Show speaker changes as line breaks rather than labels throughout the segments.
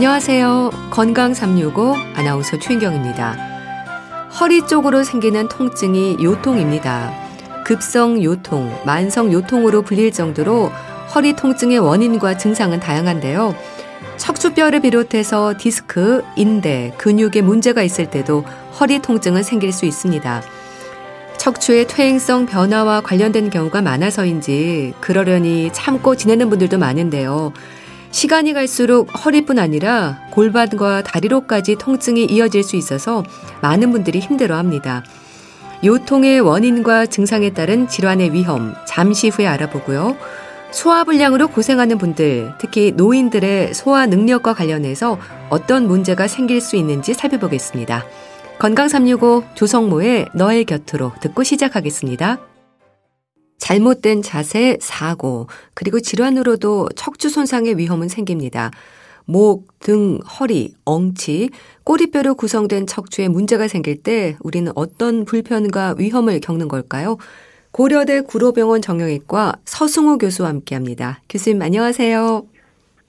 안녕하세요. 건강 365 아나운서 최인경입니다. 허리 쪽으로 생기는 통증이 요통입니다. 급성 요통, 만성 요통으로 불릴 정도로 허리 통증의 원인과 증상은 다양한데요. 척추뼈를 비롯해서 디스크, 인대, 근육에 문제가 있을 때도 허리 통증은 생길 수 있습니다. 척추의 퇴행성 변화와 관련된 경우가 많아서인지 그러려니 참고 지내는 분들도 많은데요. 시간이 갈수록 허리뿐 아니라 골반과 다리로까지 통증이 이어질 수 있어서 많은 분들이 힘들어 합니다. 요통의 원인과 증상에 따른 질환의 위험 잠시 후에 알아보고요. 소화불량으로 고생하는 분들, 특히 노인들의 소화 능력과 관련해서 어떤 문제가 생길 수 있는지 살펴보겠습니다. 건강 365 조성모의 너의 곁으로 듣고 시작하겠습니다. 잘못된 자세, 사고, 그리고 질환으로도 척추 손상의 위험은 생깁니다. 목, 등, 허리, 엉치, 꼬리뼈로 구성된 척추에 문제가 생길 때 우리는 어떤 불편과 위험을 겪는 걸까요? 고려대 구로병원 정형외과 서승호 교수와 함께 합니다. 교수님 안녕하세요.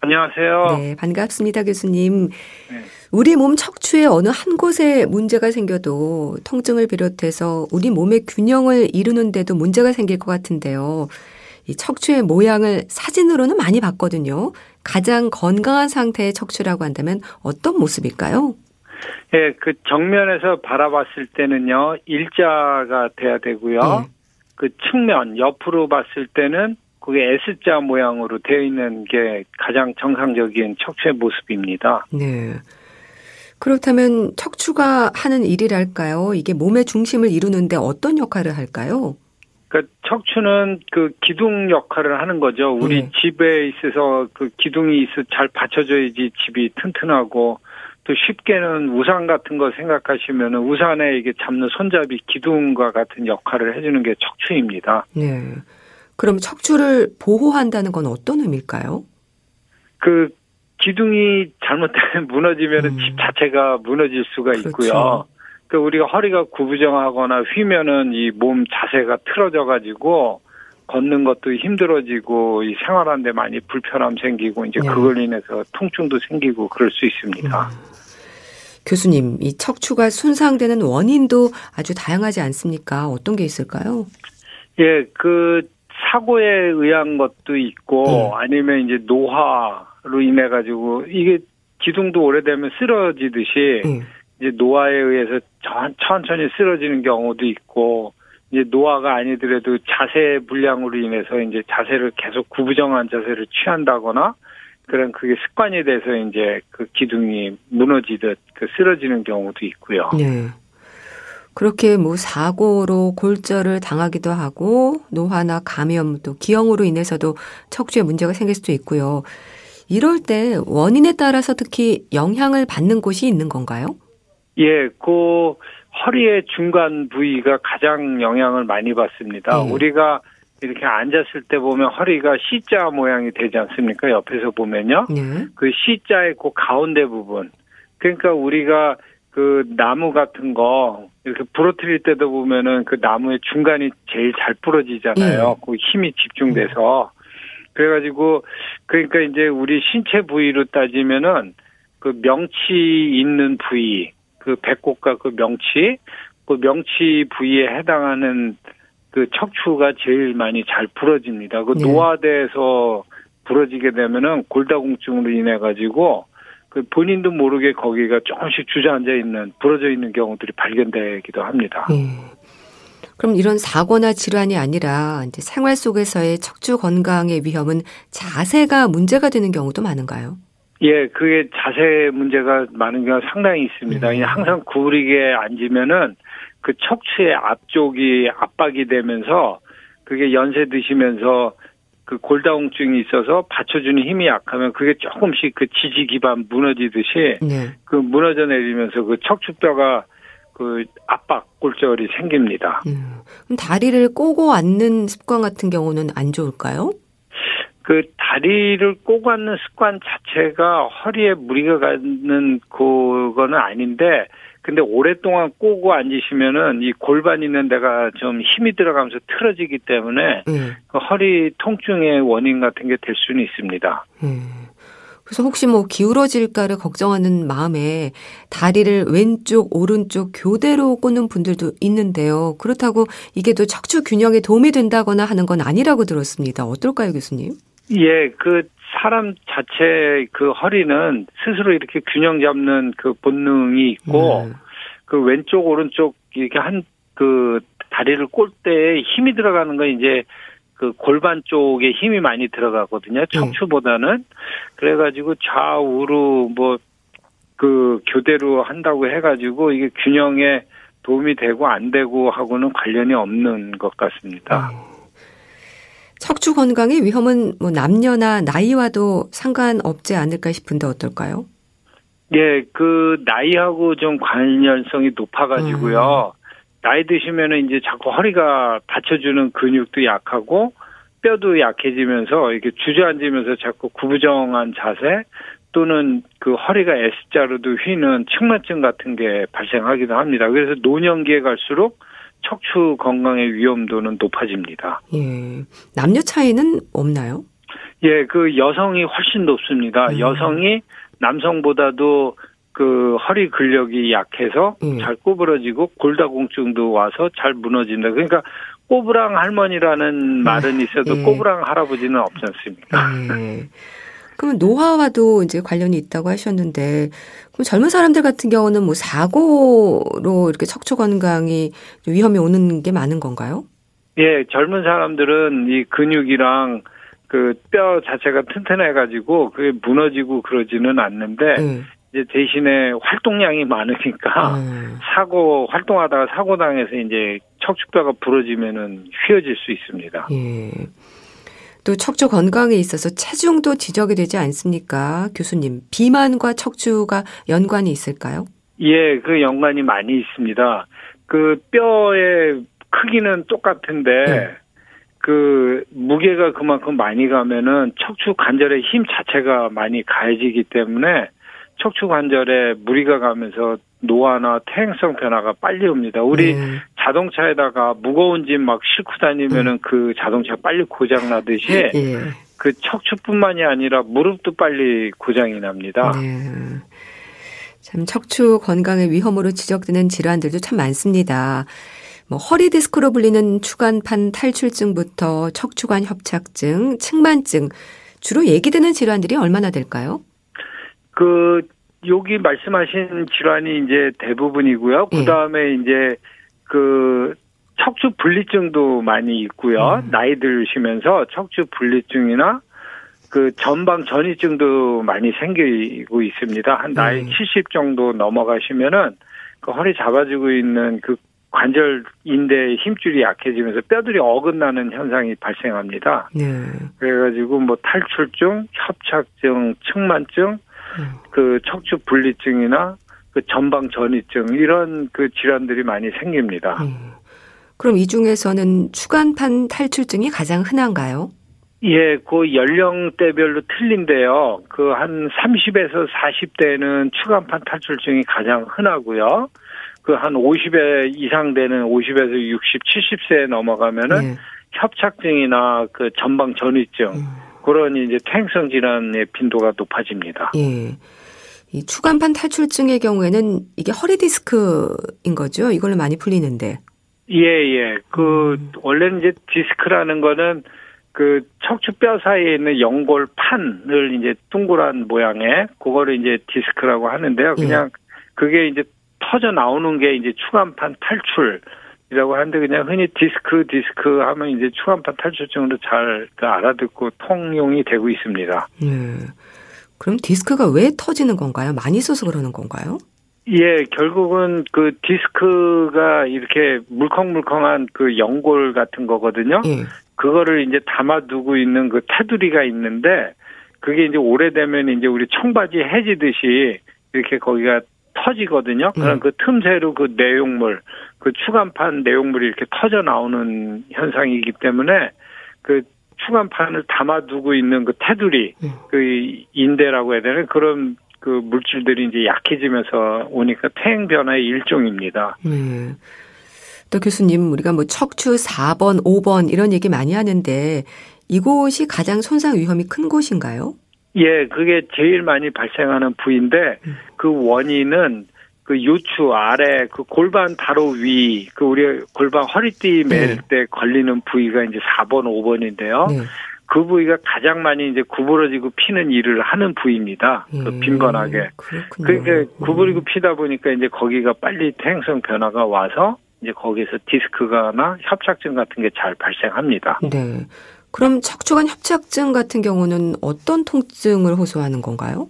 안녕하세요.
네, 반갑습니다, 교수님. 네. 우리 몸 척추의 어느 한 곳에 문제가 생겨도 통증을 비롯해서 우리 몸의 균형을 이루는데도 문제가 생길 것 같은데요. 이 척추의 모양을 사진으로는 많이 봤거든요. 가장 건강한 상태의 척추라고 한다면 어떤 모습일까요?
예, 그 정면에서 바라봤을 때는요, 일자가 돼야 되고요. 네. 그 측면, 옆으로 봤을 때는 그게 S자 모양으로 되어 있는 게 가장 정상적인 척추의 모습입니다.
네. 그렇다면 척추가 하는 일이랄까요? 이게 몸의 중심을 이루는데 어떤 역할을 할까요?
그 척추는 그 기둥 역할을 하는 거죠. 우리 네. 집에 있어서 그 기둥이 있어 잘 받쳐줘야지 집이 튼튼하고 또 쉽게는 우산 같은 거 생각하시면 우산에 이게 잡는 손잡이 기둥과 같은 역할을 해주는 게 척추입니다.
네. 그럼 척추를 보호한다는 건 어떤 의미일까요?
그 기둥이 잘못되면 무너지면 음. 집 자체가 무너질 수가 그렇죠. 있고요. 그 우리가 허리가 구부정하거나 휘면은 이 몸 자세가 틀어져 가지고 걷는 것도 힘들어지고 이 생활하는데 많이 불편함 생기고 이제 네. 그걸 인해서 통증도 생기고 그럴 수 있습니다. 음.
교수님, 이 척추가 손상되는 원인도 아주 다양하지 않습니까? 어떤 게 있을까요?
예, 그 사고에 의한 것도 있고 네. 아니면 이제 노화 로 인해 가지고 이게 기둥도 오래되면 쓰러지듯이 음. 이제 노화에 의해서 천천히 쓰러지는 경우도 있고 이제 노화가 아니더라도 자세 불량으로 인해서 이제 자세를 계속 구부정한 자세를 취한다거나 그런 그게 습관이 돼서 이제 그 기둥이 무너지듯 그 쓰러지는 경우도 있고요. 네.
그렇게 뭐 사고로 골절을 당하기도 하고 노화나 감염 또 기형으로 인해서도 척추에 문제가 생길 수도 있고요. 이럴 때 원인에 따라서 특히 영향을 받는 곳이 있는 건가요?
예, 그 허리의 중간 부위가 가장 영향을 많이 받습니다. 네. 우리가 이렇게 앉았을 때 보면 허리가 C자 모양이 되지 않습니까? 옆에서 보면요. 네. 그 C자의 그 가운데 부분. 그러니까 우리가 그 나무 같은 거 이렇게 부러뜨릴 때도 보면은 그 나무의 중간이 제일 잘 부러지잖아요. 네. 그 힘이 집중돼서. 그래가지고 그러니까 이제 우리 신체 부위로 따지면은 그 명치 있는 부위, 그 배꼽과 그 명치, 그 명치 부위에 해당하는 그 척추가 제일 많이 잘 부러집니다. 그 네. 노화돼서 부러지게 되면은 골다공증으로 인해 가지고 그 본인도 모르게 거기가 조금씩 주저앉아 있는 부러져 있는 경우들이 발견되기도 합니다. 네.
그럼 이런 사고나 질환이 아니라 이제 생활 속에서의 척추 건강의 위험은 자세가 문제가 되는 경우도 많은가요?
예, 그게 자세 문제가 많은 경우가 상당히 있습니다. 음. 항상 구부리게 앉으면은 그 척추의 앞쪽이 압박이 되면서 그게 연세 드시면서 그 골다공증이 있어서 받쳐주는 힘이 약하면 그게 조금씩 그 지지 기반 무너지듯이 네. 그 무너져 내리면서 그 척추뼈가 그 압박 골절이 생깁니다. 음.
그럼 다리를 꼬고 앉는 습관 같은 경우는 안 좋을까요?
그 다리를 꼬고 앉는 습관 자체가 허리에 무리가 가는 그거는 아닌데 근데 오랫동안 꼬고 앉으시면은 이 골반 있는 데가 좀 힘이 들어가면서 틀어지기 때문에 음. 그 허리 통증의 원인 같은 게 될 수는 있습니다. 음.
그래서 혹시 뭐 기울어질까를 걱정하는 마음에 다리를 왼쪽, 오른쪽 교대로 꽂는 분들도 있는데요. 그렇다고 이게 또 척추 균형에 도움이 된다거나 하는 건 아니라고 들었습니다. 어떨까요, 교수님?
예, 그 사람 자체 그 허리는 스스로 이렇게 균형 잡는 그 본능이 있고 음. 그 왼쪽 오른쪽 이렇게 한 그 다리를 꼴 때 힘이 들어가는 건 이제 그 골반 쪽에 힘이 많이 들어가거든요. 네. 척추보다는 그래가지고 좌우로 뭐 그 교대로 한다고 해가지고 이게 균형에 도움이 되고 안 되고 하고는 관련이 없는 것 같습니다. 네.
척추 건강의 위험은 뭐 남녀나 나이와도 상관없지 않을까 싶은데 어떨까요?
예, 그 나이하고 좀 관련성이 높아가지고요. 음. 나이 드시면은 이제 자꾸 허리가 받쳐주는 근육도 약하고 뼈도 약해지면서 이렇게 주저앉으면서 자꾸 구부정한 자세 또는 그 허리가 S자로도 휘는 측만증 같은 게 발생하기도 합니다. 그래서 노년기에 갈수록 척추 건강의 위험도는 높아집니다.
예. 남녀 차이는 없나요?
예, 그 여성이 훨씬 높습니다. 음. 여성이 남성보다도 그 허리 근력이 약해서 음. 잘 구부러지고 골다공증도 와서 잘 무너진다. 그러니까 꼬부랑 할머니라는 말은 있어도 네. 꼬부랑 할아버지는 없지 않습니까?
네. 그러면 노화와도 이제 관련이 있다고 하셨는데 그럼 젊은 사람들 같은 경우는 뭐 사고로 이렇게 척추 건강이 위험이 오는 게 많은 건가요?
예, 젊은 사람들은 이 근육이랑 그 뼈 자체가 튼튼해 가지고 그게 무너지고 그러지는 않는데 네. 이제 대신에 활동량이 많으니까 음. 사고 활동하다가 사고 당해서 이제 척추뼈가 부러지면은 휘어질 수 있습니다. 예.
또 척추 건강에 있어서 체중도 지적이 되지 않습니까? 교수님, 비만과 척추가 연관이 있을까요?
예, 그 연관이 많이 있습니다. 그 뼈의 크기는 똑같은데 네. 그 무게가 그만큼 많이 가면은 척추 관절의 힘 자체가 많이 가해지기 때문에 척추 관절에 무리가 가면서 노화나 퇴행성 변화가 빨리 옵니다. 우리 네. 자동차에다가 무거운 짐 막 싣고 다니면은 네. 그 자동차 빨리 고장 나듯이 네. 그 척추뿐만이 아니라 무릎도 빨리 고장이 납니다. 네.
참 척추 건강의 위험으로 지적되는 질환들도 참 많습니다. 뭐 허리 디스크로 불리는 추간판 탈출증부터 척추관 협착증, 측만증 주로 얘기되는 질환들이 얼마나 될까요?
그 여기 말씀하신 질환이 이제 대부분이고요. 그 다음에 음. 이제 그 척추 분리증도 많이 있고요. 음. 나이 들으시면서 척추 분리증이나 그 전방 전이증도 많이 생기고 있습니다. 한 나이 음. 70 정도 넘어가시면은 그 허리 잡아주고 있는 그 관절 인대 힘줄이 약해지면서 뼈들이 어긋나는 현상이 발생합니다. 네. 그래가지고 뭐 탈출증, 협착증, 측만증 그 척추 분리증이나 그 전방 전이증 이런 그 질환들이 많이 생깁니다. 음.
그럼 이 중에서는 추간판 탈출증이 가장 흔한가요?
예, 그 연령대별로 틀린데요. 그 한 30에서 40대는 추간판 탈출증이 가장 흔하고요. 그 한 50에 이상 되는 50에서 60, 70세에 넘어가면은 네. 협착증이나 그 전방 전이증 음. 그런 이제 퇴행성 질환의 빈도가 높아집니다. 예.
이 추간판 탈출증의 경우에는 이게 허리 디스크인 거죠? 이걸로 많이 불리는데.
예, 예. 그, 음. 원래는 이제 디스크라는 거는 그 척추뼈 사이에 있는 연골판을 이제 둥그란 모양의 그거를 이제 디스크라고 하는데요. 그냥 예. 그게 이제 터져 나오는 게 이제 추간판 탈출 이라고 하는데 그냥 흔히 디스크 디스크 하면 이제 추간판 탈출증으로 잘 그 알아듣고 통용이 되고 있습니다. 네.
그럼 디스크가 왜 터지는 건가요? 많이 써서 그러는 건가요?
예, 결국은 그 디스크가 이렇게 물컹물컹한 그 연골 같은 거거든요. 예. 그거를 이제 담아두고 있는 그 테두리가 있는데 그게 이제 오래되면 이제 우리 청바지 해지듯이 이렇게 거기가 터지거든요. 그럼 음. 그 틈새로 그 내용물, 그 추간판 내용물이 이렇게 터져 나오는 현상이기 때문에 그 추간판을 담아두고 있는 그 테두리, 음. 그 인대라고 해야 되나 그런 그 물질들이 이제 약해지면서 오니까 퇴행 변화의 일종입니다. 네.
또 교수님, 우리가 뭐 척추 4번, 5번 이런 얘기 많이 하는데 이곳이 가장 손상 위험이 큰 곳인가요?
예, 그게 제일 많이 발생하는 부위인데 음. 그 원인은 그 요추 아래 그 골반 바로 위 그 우리 골반 허리띠 멜때 네. 걸리는 부위가 이제 4번 5번인데요. 네. 그 부위가 가장 많이 이제 구부러지고 피는 일을 하는 부위입니다. 그 음, 빈번하게. 그렇군요. 그러니까 구부리고 피다 보니까 이제 거기가 빨리 퇴행성 변화가 와서 이제 거기서 디스크가나 협착증 같은 게 잘 발생합니다.
네. 그럼 척추관 협착증 같은 경우는 어떤 통증을 호소하는 건가요?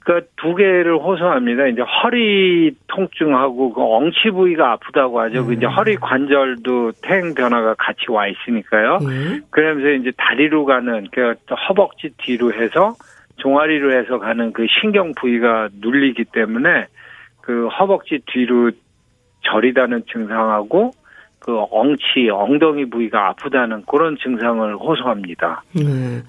그두 개를 호소합니다. 이제 허리 통증하고 그 엉치 부위가 아프다고 하죠. 음. 이제 허리 관절도 퇴행 변화가 같이 와 있으니까요. 음. 그러면서 이제 다리로 가는 그 허벅지 뒤로 해서 종아리로 해서 가는 그 신경 부위가 눌리기 때문에 그 허벅지 뒤로 저리다는 증상하고 그 엉치 엉덩이 부위가 아프다는 그런 증상을 호소합니다.
음.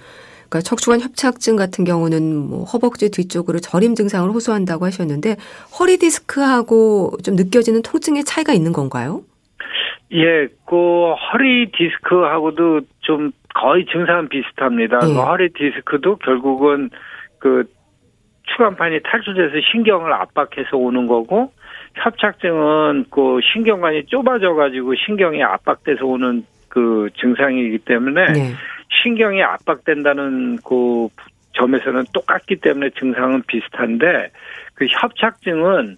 그러니까 척추관 협착증 같은 경우는 뭐 허벅지 뒤쪽으로 저림 증상을 호소한다고 하셨는데 허리 디스크하고 좀 느껴지는 통증의 차이가 있는 건가요?
예, 그 허리 디스크하고도 좀 거의 증상은 비슷합니다. 예. 그 허리 디스크도 결국은 그 추간판이 탈출돼서 신경을 압박해서 오는 거고 협착증은 그 신경관이 좁아져 가지고 신경이 압박돼서 오는 그 증상이기 때문에 네. 신경이 압박된다는 그 점에서는 똑같기 때문에 증상은 비슷한데 그 협착증은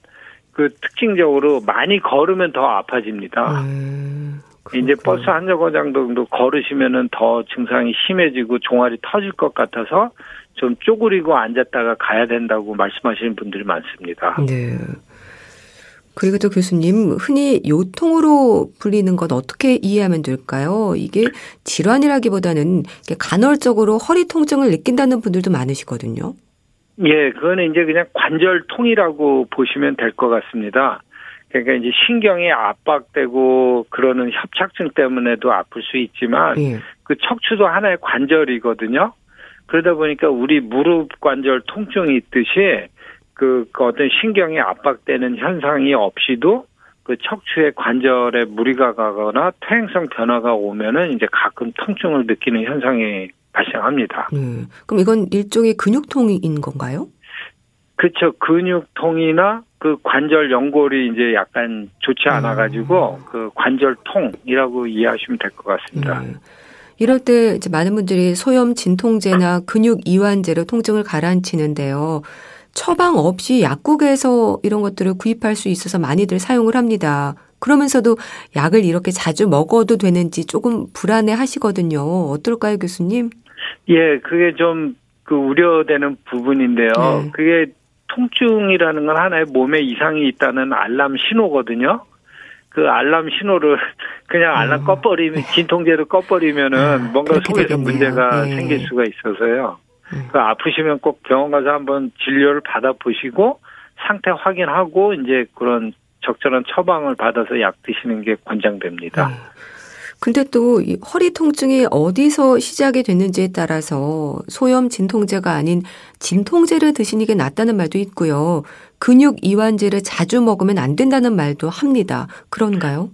그 특징적으로 많이 걸으면 더 아파집니다. 음, 이제 버스 한 정거장 정도 걸으시면은 더 증상이 심해지고 종아리 터질 것 같아서 좀 쪼그리고 앉았다가 가야 된다고 말씀하시는 분들이 많습니다. 네.
그리고 또 교수님, 흔히 요통으로 불리는 건 어떻게 이해하면 될까요? 이게 질환이라기보다는 간헐적으로 허리 통증을 느낀다는 분들도 많으시거든요.
예, 그거는 이제 그냥 관절통이라고 보시면 될 것 같습니다. 그러니까 이제 신경이 압박되고 그러는 협착증 때문에도 아플 수 있지만 예. 그 척추도 하나의 관절이거든요. 그러다 보니까 우리 무릎 관절 통증이 있듯이 그, 그 어떤 신경이 압박되는 현상이 없이도 그 척추의 관절에 무리가 가거나 퇴행성 변화가 오면은 이제 가끔 통증을 느끼는 현상이 발생합니다.
음, 그럼 이건 일종의 근육통인 건가요?
그렇죠. 근육통이나 그 관절 연골이 이제 약간 좋지 않아 가지고 음. 그 관절통이라고 이해하시면 될 것 같습니다. 음.
이럴 때 이제 많은 분들이 소염 진통제나 근육 이완제로 통증을 가라앉히는데요. 처방 없이 약국에서 이런 것들을 구입할 수 있어서 많이들 사용을 합니다. 그러면서도 약을 이렇게 자주 먹어도 되는지 조금 불안해 하시거든요. 어떨까요, 교수님?
예, 그게 좀 그 우려되는 부분인데요. 네. 그게 통증이라는 건 하나의 몸에 이상이 있다는 알람 신호거든요. 그 알람 신호를 그냥 알람 어. 꺼버리면 진통제로 꺼버리면은 아, 뭔가 속에서 되겠네요. 문제가 네. 생길 수가 있어서요. 음. 그 아프시면 꼭 병원 가서 한번 진료를 받아 보시고 상태 확인하고 이제 그런 적절한 처방을 받아서 약 드시는 게 권장됩니다. 음.
근데 또 허리 통증이 어디서 시작이 됐는지에 따라서 소염 진통제가 아닌 진통제를 드시는 게 낫다는 말도 있고요. 근육 이완제를 자주 먹으면 안 된다는 말도 합니다. 그런가요?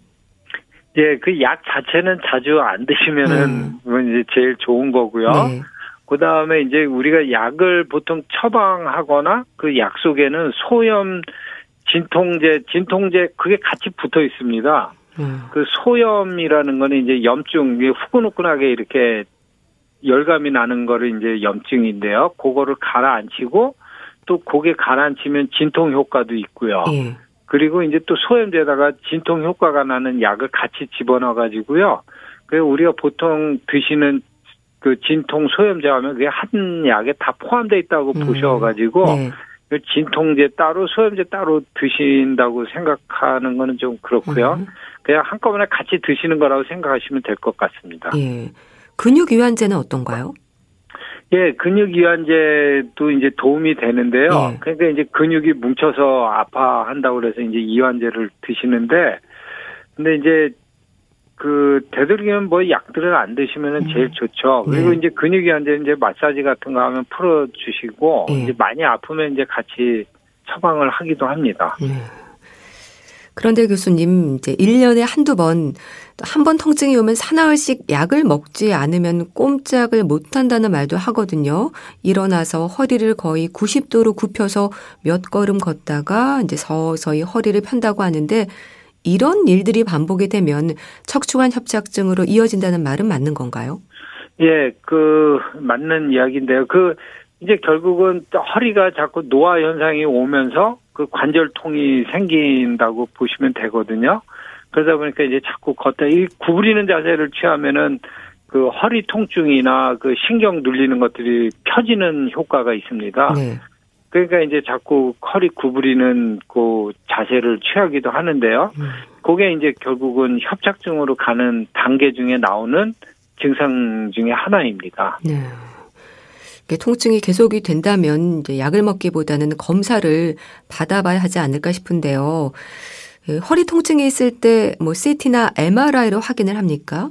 예, 그 약 자체는 자주 안 드시면은 음. 이제 제일 좋은 거고요. 네. 그 다음에 이제 우리가 약을 보통 처방하거나 그 약 속에는 소염 진통제, 진통제 그게 같이 붙어 있습니다. 음. 그 소염이라는 거는 이제 염증, 후끈후끈하게 이렇게 열감이 나는 거를 이제 염증인데요. 그거를 가라앉히고 또 고개 가라앉히면 진통 효과도 있고요. 예. 그리고 이제 또 소염제에다가 진통 효과가 나는 약을 같이 집어넣어 가지고요. 그 우리가 보통 드시는 그 진통 소염제 하면 그게 한 약에 다 포함되어 있다고 음. 보셔가지고 네. 그 진통제 따로 소염제 따로 드신다고 생각하는 거는 좀 그렇고요. 음. 그냥 한꺼번에 같이 드시는 거라고 생각하시면 될 것 같습니다.
예. 근육 이완제는 어떤가요?
예, 근육 이완제도 이제 도움이 되는데요. 예. 그러니까 이제 근육이 뭉쳐서 아파한다고 그래서 이제 이완제를 드시는데 근데 이제 그 되도록이면 뭐 약들을 안 드시면은 제일 음. 좋죠. 그리고 네. 이제 근육이 안 되는 이제 마사지 같은 거 하면 풀어 주시고 네. 이제 많이 아프면 이제 같이 처방을 하기도 합니다. 네.
그런데 교수님, 이제 1년에 한두 번, 한 번 통증이 오면 사나흘씩 약을 먹지 않으면 꼼짝을 못 한다는 말도 하거든요. 일어나서 허리를 거의 90도로 굽혀서 몇 걸음 걷다가 이제 서서히 허리를 편다고 하는데 이런 일들이 반복이 되면 척추관 협착증으로 이어진다는 말은 맞는 건가요?
예, 그 맞는 이야기인데요. 그 이제 결국은 허리가 자꾸 노화 현상이 오면서 그 관절통이 생긴다고 보시면 되거든요. 그러다 보니까 이제 자꾸 걷다 이 구부리는 자세를 취하면은 그 허리 통증이나 그 신경 눌리는 것들이 펴지는 효과가 있습니다. 네. 그러니까 이제 자꾸 허리 구부리는 그 자세를 취하기도 하는데요. 음. 그게 이제 결국은 협착증으로 가는 단계 중에 나오는 증상 중에 하나입니다. 네.
통증이 계속이 된다면 이제 약을 먹기보다는 검사를 받아봐야 하지 않을까 싶은데요. 그 허리 통증이 있을 때 뭐 CT나 MRI로 확인을 합니까?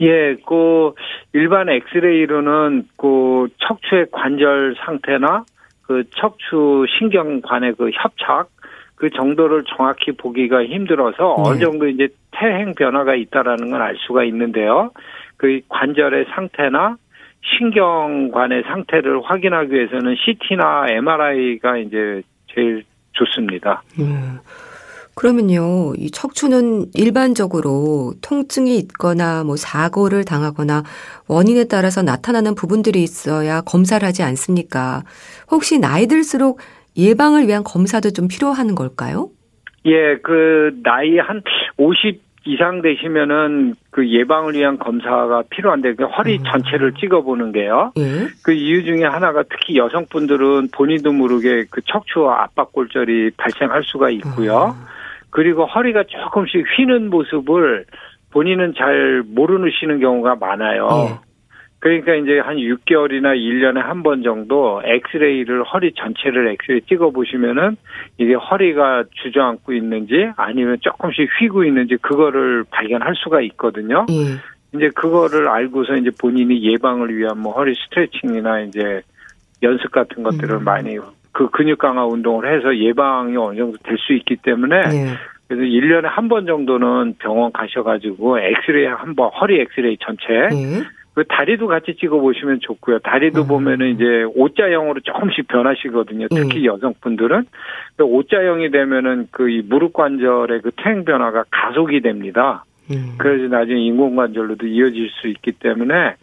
예, 그 일반 엑스레이로는 그 척추의 관절 상태나 그 척추 신경관의 그 협착 그 정도를 정확히 보기가 힘들어서 네. 어느 정도 이제 태행 변화가 있다라는 건 알 수가 있는데요. 그 관절의 상태나 신경관의 상태를 확인하기 위해서는 CT나 MRI가 이제 제일 좋습니다. 음.
그러면요, 이 척추는 일반적으로 통증이 있거나 뭐 사고를 당하거나 원인에 따라서 나타나는 부분들이 있어야 검사를 하지 않습니까? 혹시 나이 들수록 예방을 위한 검사도 좀 필요한 걸까요?
예, 그 나이 한 50 이상 되시면은 그 예방을 위한 검사가 필요한데 그 허리 음. 전체를 찍어보는 게요. 예? 그 이유 중에 하나가 특히 여성분들은 본인도 모르게 그 척추와 압박골절이 발생할 수가 있고요. 음. 그리고 허리가 조금씩 휘는 모습을 본인은 잘 모르시는 경우가 많아요. 예. 그러니까 이제 한 6개월이나 1년에 한 번 정도 엑스레이를 허리 전체를 엑스레이 찍어 보시면은 이게 허리가 주저앉고 있는지 아니면 조금씩 휘고 있는지 그거를 발견할 수가 있거든요. 음. 이제 그거를 알고서 이제 본인이 예방을 위한 뭐 허리 스트레칭이나 이제 연습 같은 것들을 음. 많이 그 근육 강화 운동을 해서 예방이 어느 정도 될 수 있기 때문에 네. 그래서 1년에 한 번 정도는 병원 가셔가지고 엑스레이 한 번, 허리 엑스레이 전체 네. 그 다리도 같이 찍어 보시면 좋고요. 다리도 음. 보면은 이제 오자형으로 조금씩 변하시거든요. 특히 음. 여성분들은 그 오자형이 되면은 그 이 무릎 관절의 그 퇴행 변화가 가속이 됩니다. 음. 그래서 나중에 인공관절로도 이어질 수 있기 때문에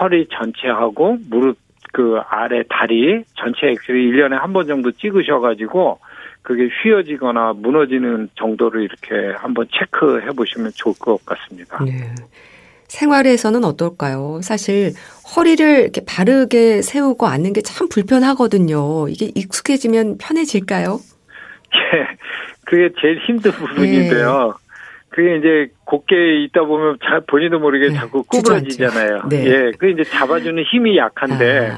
허리 전체하고 무릎 그 아래 다리 전체 엑스레이 1년에 한 번 정도 찍으셔가지고 그게 휘어지거나 무너지는 정도를 이렇게 한번 체크해 보시면 좋을 것 같습니다. 네.
생활에서는 어떨까요? 사실 허리를 이렇게 바르게 세우고 앉는 게 참 불편하거든요. 이게 익숙해지면 편해질까요?
예, 그게 제일 힘든 부분인데요. 네. 그게 이제 곧게 있다 보면 자, 본인도 모르게 네, 자꾸 구부러지잖아요. 네. 예, 그 이제 잡아주는 힘이 약한데, 아.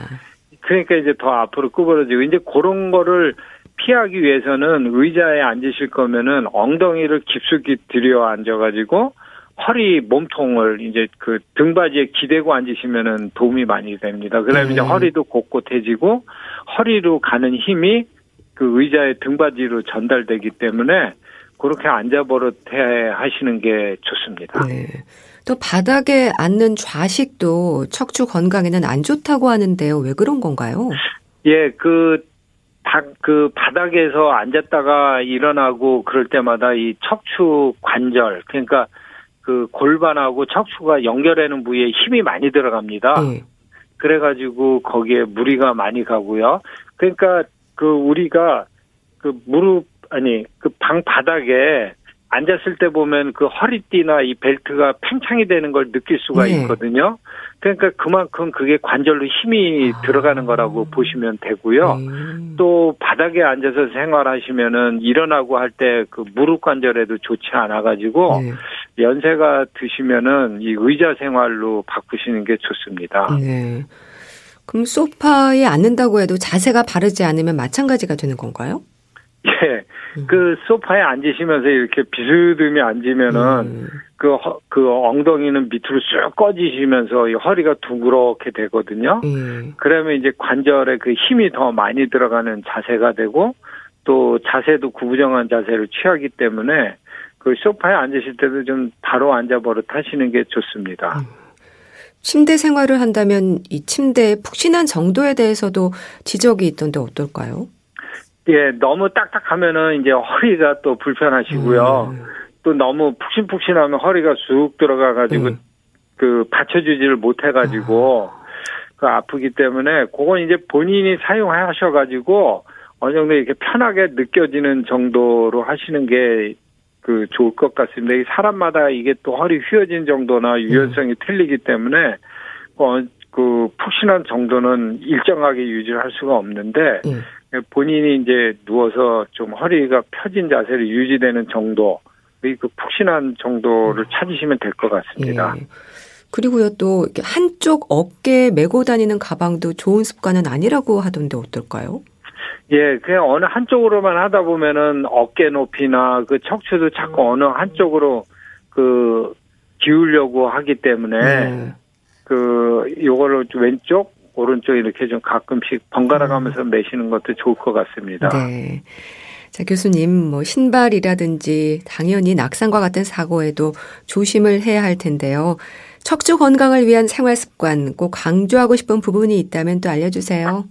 그러니까 이제 더 앞으로 구부러지고, 이제 그런 거를 피하기 위해서는 의자에 앉으실 거면은 엉덩이를 깊숙이 들여 앉아가지고, 허리 몸통을 이제 그 등받이에 기대고 앉으시면은 도움이 많이 됩니다. 그다음에 네. 이제 허리도 곧곧해지고 허리로 가는 힘이 그 의자의 등받이로 전달되기 때문에 그렇게 앉아 버릇해 하시는 게 좋습니다. 네.
또 바닥에 앉는 좌식도 척추 건강에는 안 좋다고 하는데요. 왜 그런 건가요?
예, 그, 바, 그 바닥에서 앉았다가 일어나고 그럴 때마다 이 척추 관절, 그러니까 그 골반하고 척추가 연결하는 부위에 힘이 많이 들어갑니다. 네. 그래가지고 거기에 무리가 많이 가고요. 그러니까 그 우리가 그 무릎 아니 그 방 바닥에 앉았을 때 보면 그 허리띠나 이 벨트가 팽창이 되는 걸 느낄 수가 네. 있거든요. 그러니까 그만큼 그게 관절로 힘이 아. 들어가는 거라고 보시면 되고요. 음. 또 바닥에 앉아서 생활하시면은 일어나고 할 때 그 무릎 관절에도 좋지 않아 가지고 네. 연세가 드시면은 이 의자 생활로 바꾸시는 게 좋습니다. 네.
그럼 소파에 앉는다고 해도 자세가 바르지 않으면 마찬가지가 되는 건가요?
예. 음. 그 소파에 앉으시면서 이렇게 비스듬히 앉으면은 음. 그, 그 엉덩이는 밑으로 쭉 꺼지시면서 이 허리가 둥그렇게 되거든요. 음. 그러면 이제 관절에 그 힘이 더 많이 들어가는 자세가 되고 또 자세도 구부정한 자세를 취하기 때문에 그 소파에 앉으실 때도 좀 바로 앉아 버릇 하시는 게 좋습니다. 음.
침대 생활을 한다면 이 침대의 푹신한 정도에 대해서도 지적이 있던데 어떨까요?
예, 너무 딱딱하면은 이제 허리가 또 불편하시고요. 음. 또 너무 푹신푹신하면 허리가 쑥 들어가가지고 음. 그 받쳐주지를 못해가지고 아. 그 아프기 때문에 그건 이제 본인이 사용하셔가지고 어느 정도 이렇게 편하게 느껴지는 정도로 하시는 게 그 좋을 것 같습니다. 이 사람마다 이게 또 허리 휘어진 정도나 유연성이 음. 틀리기 때문에 어, 그 푹신한 정도는 일정하게 유지할 수가 없는데 음. 본인이 이제 누워서 좀 허리가 펴진 자세를 유지되는 정도 그 푹신한 정도를 음. 찾으시면 될 것 같습니다. 예.
그리고요 또 한쪽 어깨에 메고 다니는 가방도 좋은 습관은 아니라고 하던데 어떨까요?
예, 그냥 어느 한쪽으로만 하다 보면은 어깨 높이나 그 척추도 자꾸 어느 한쪽으로 그 기울려고 하기 때문에 네. 그 요거를 왼쪽 오른쪽 이렇게 좀 가끔씩 번갈아 가면서 음. 매시는 것도 좋을 것 같습니다. 네.
자, 교수님, 뭐, 신발이라든지 당연히 낙상과 같은 사고에도 조심을 해야 할 텐데요. 척추 건강을 위한 생활 습관 꼭 강조하고 싶은 부분이 있다면 또 알려주세요.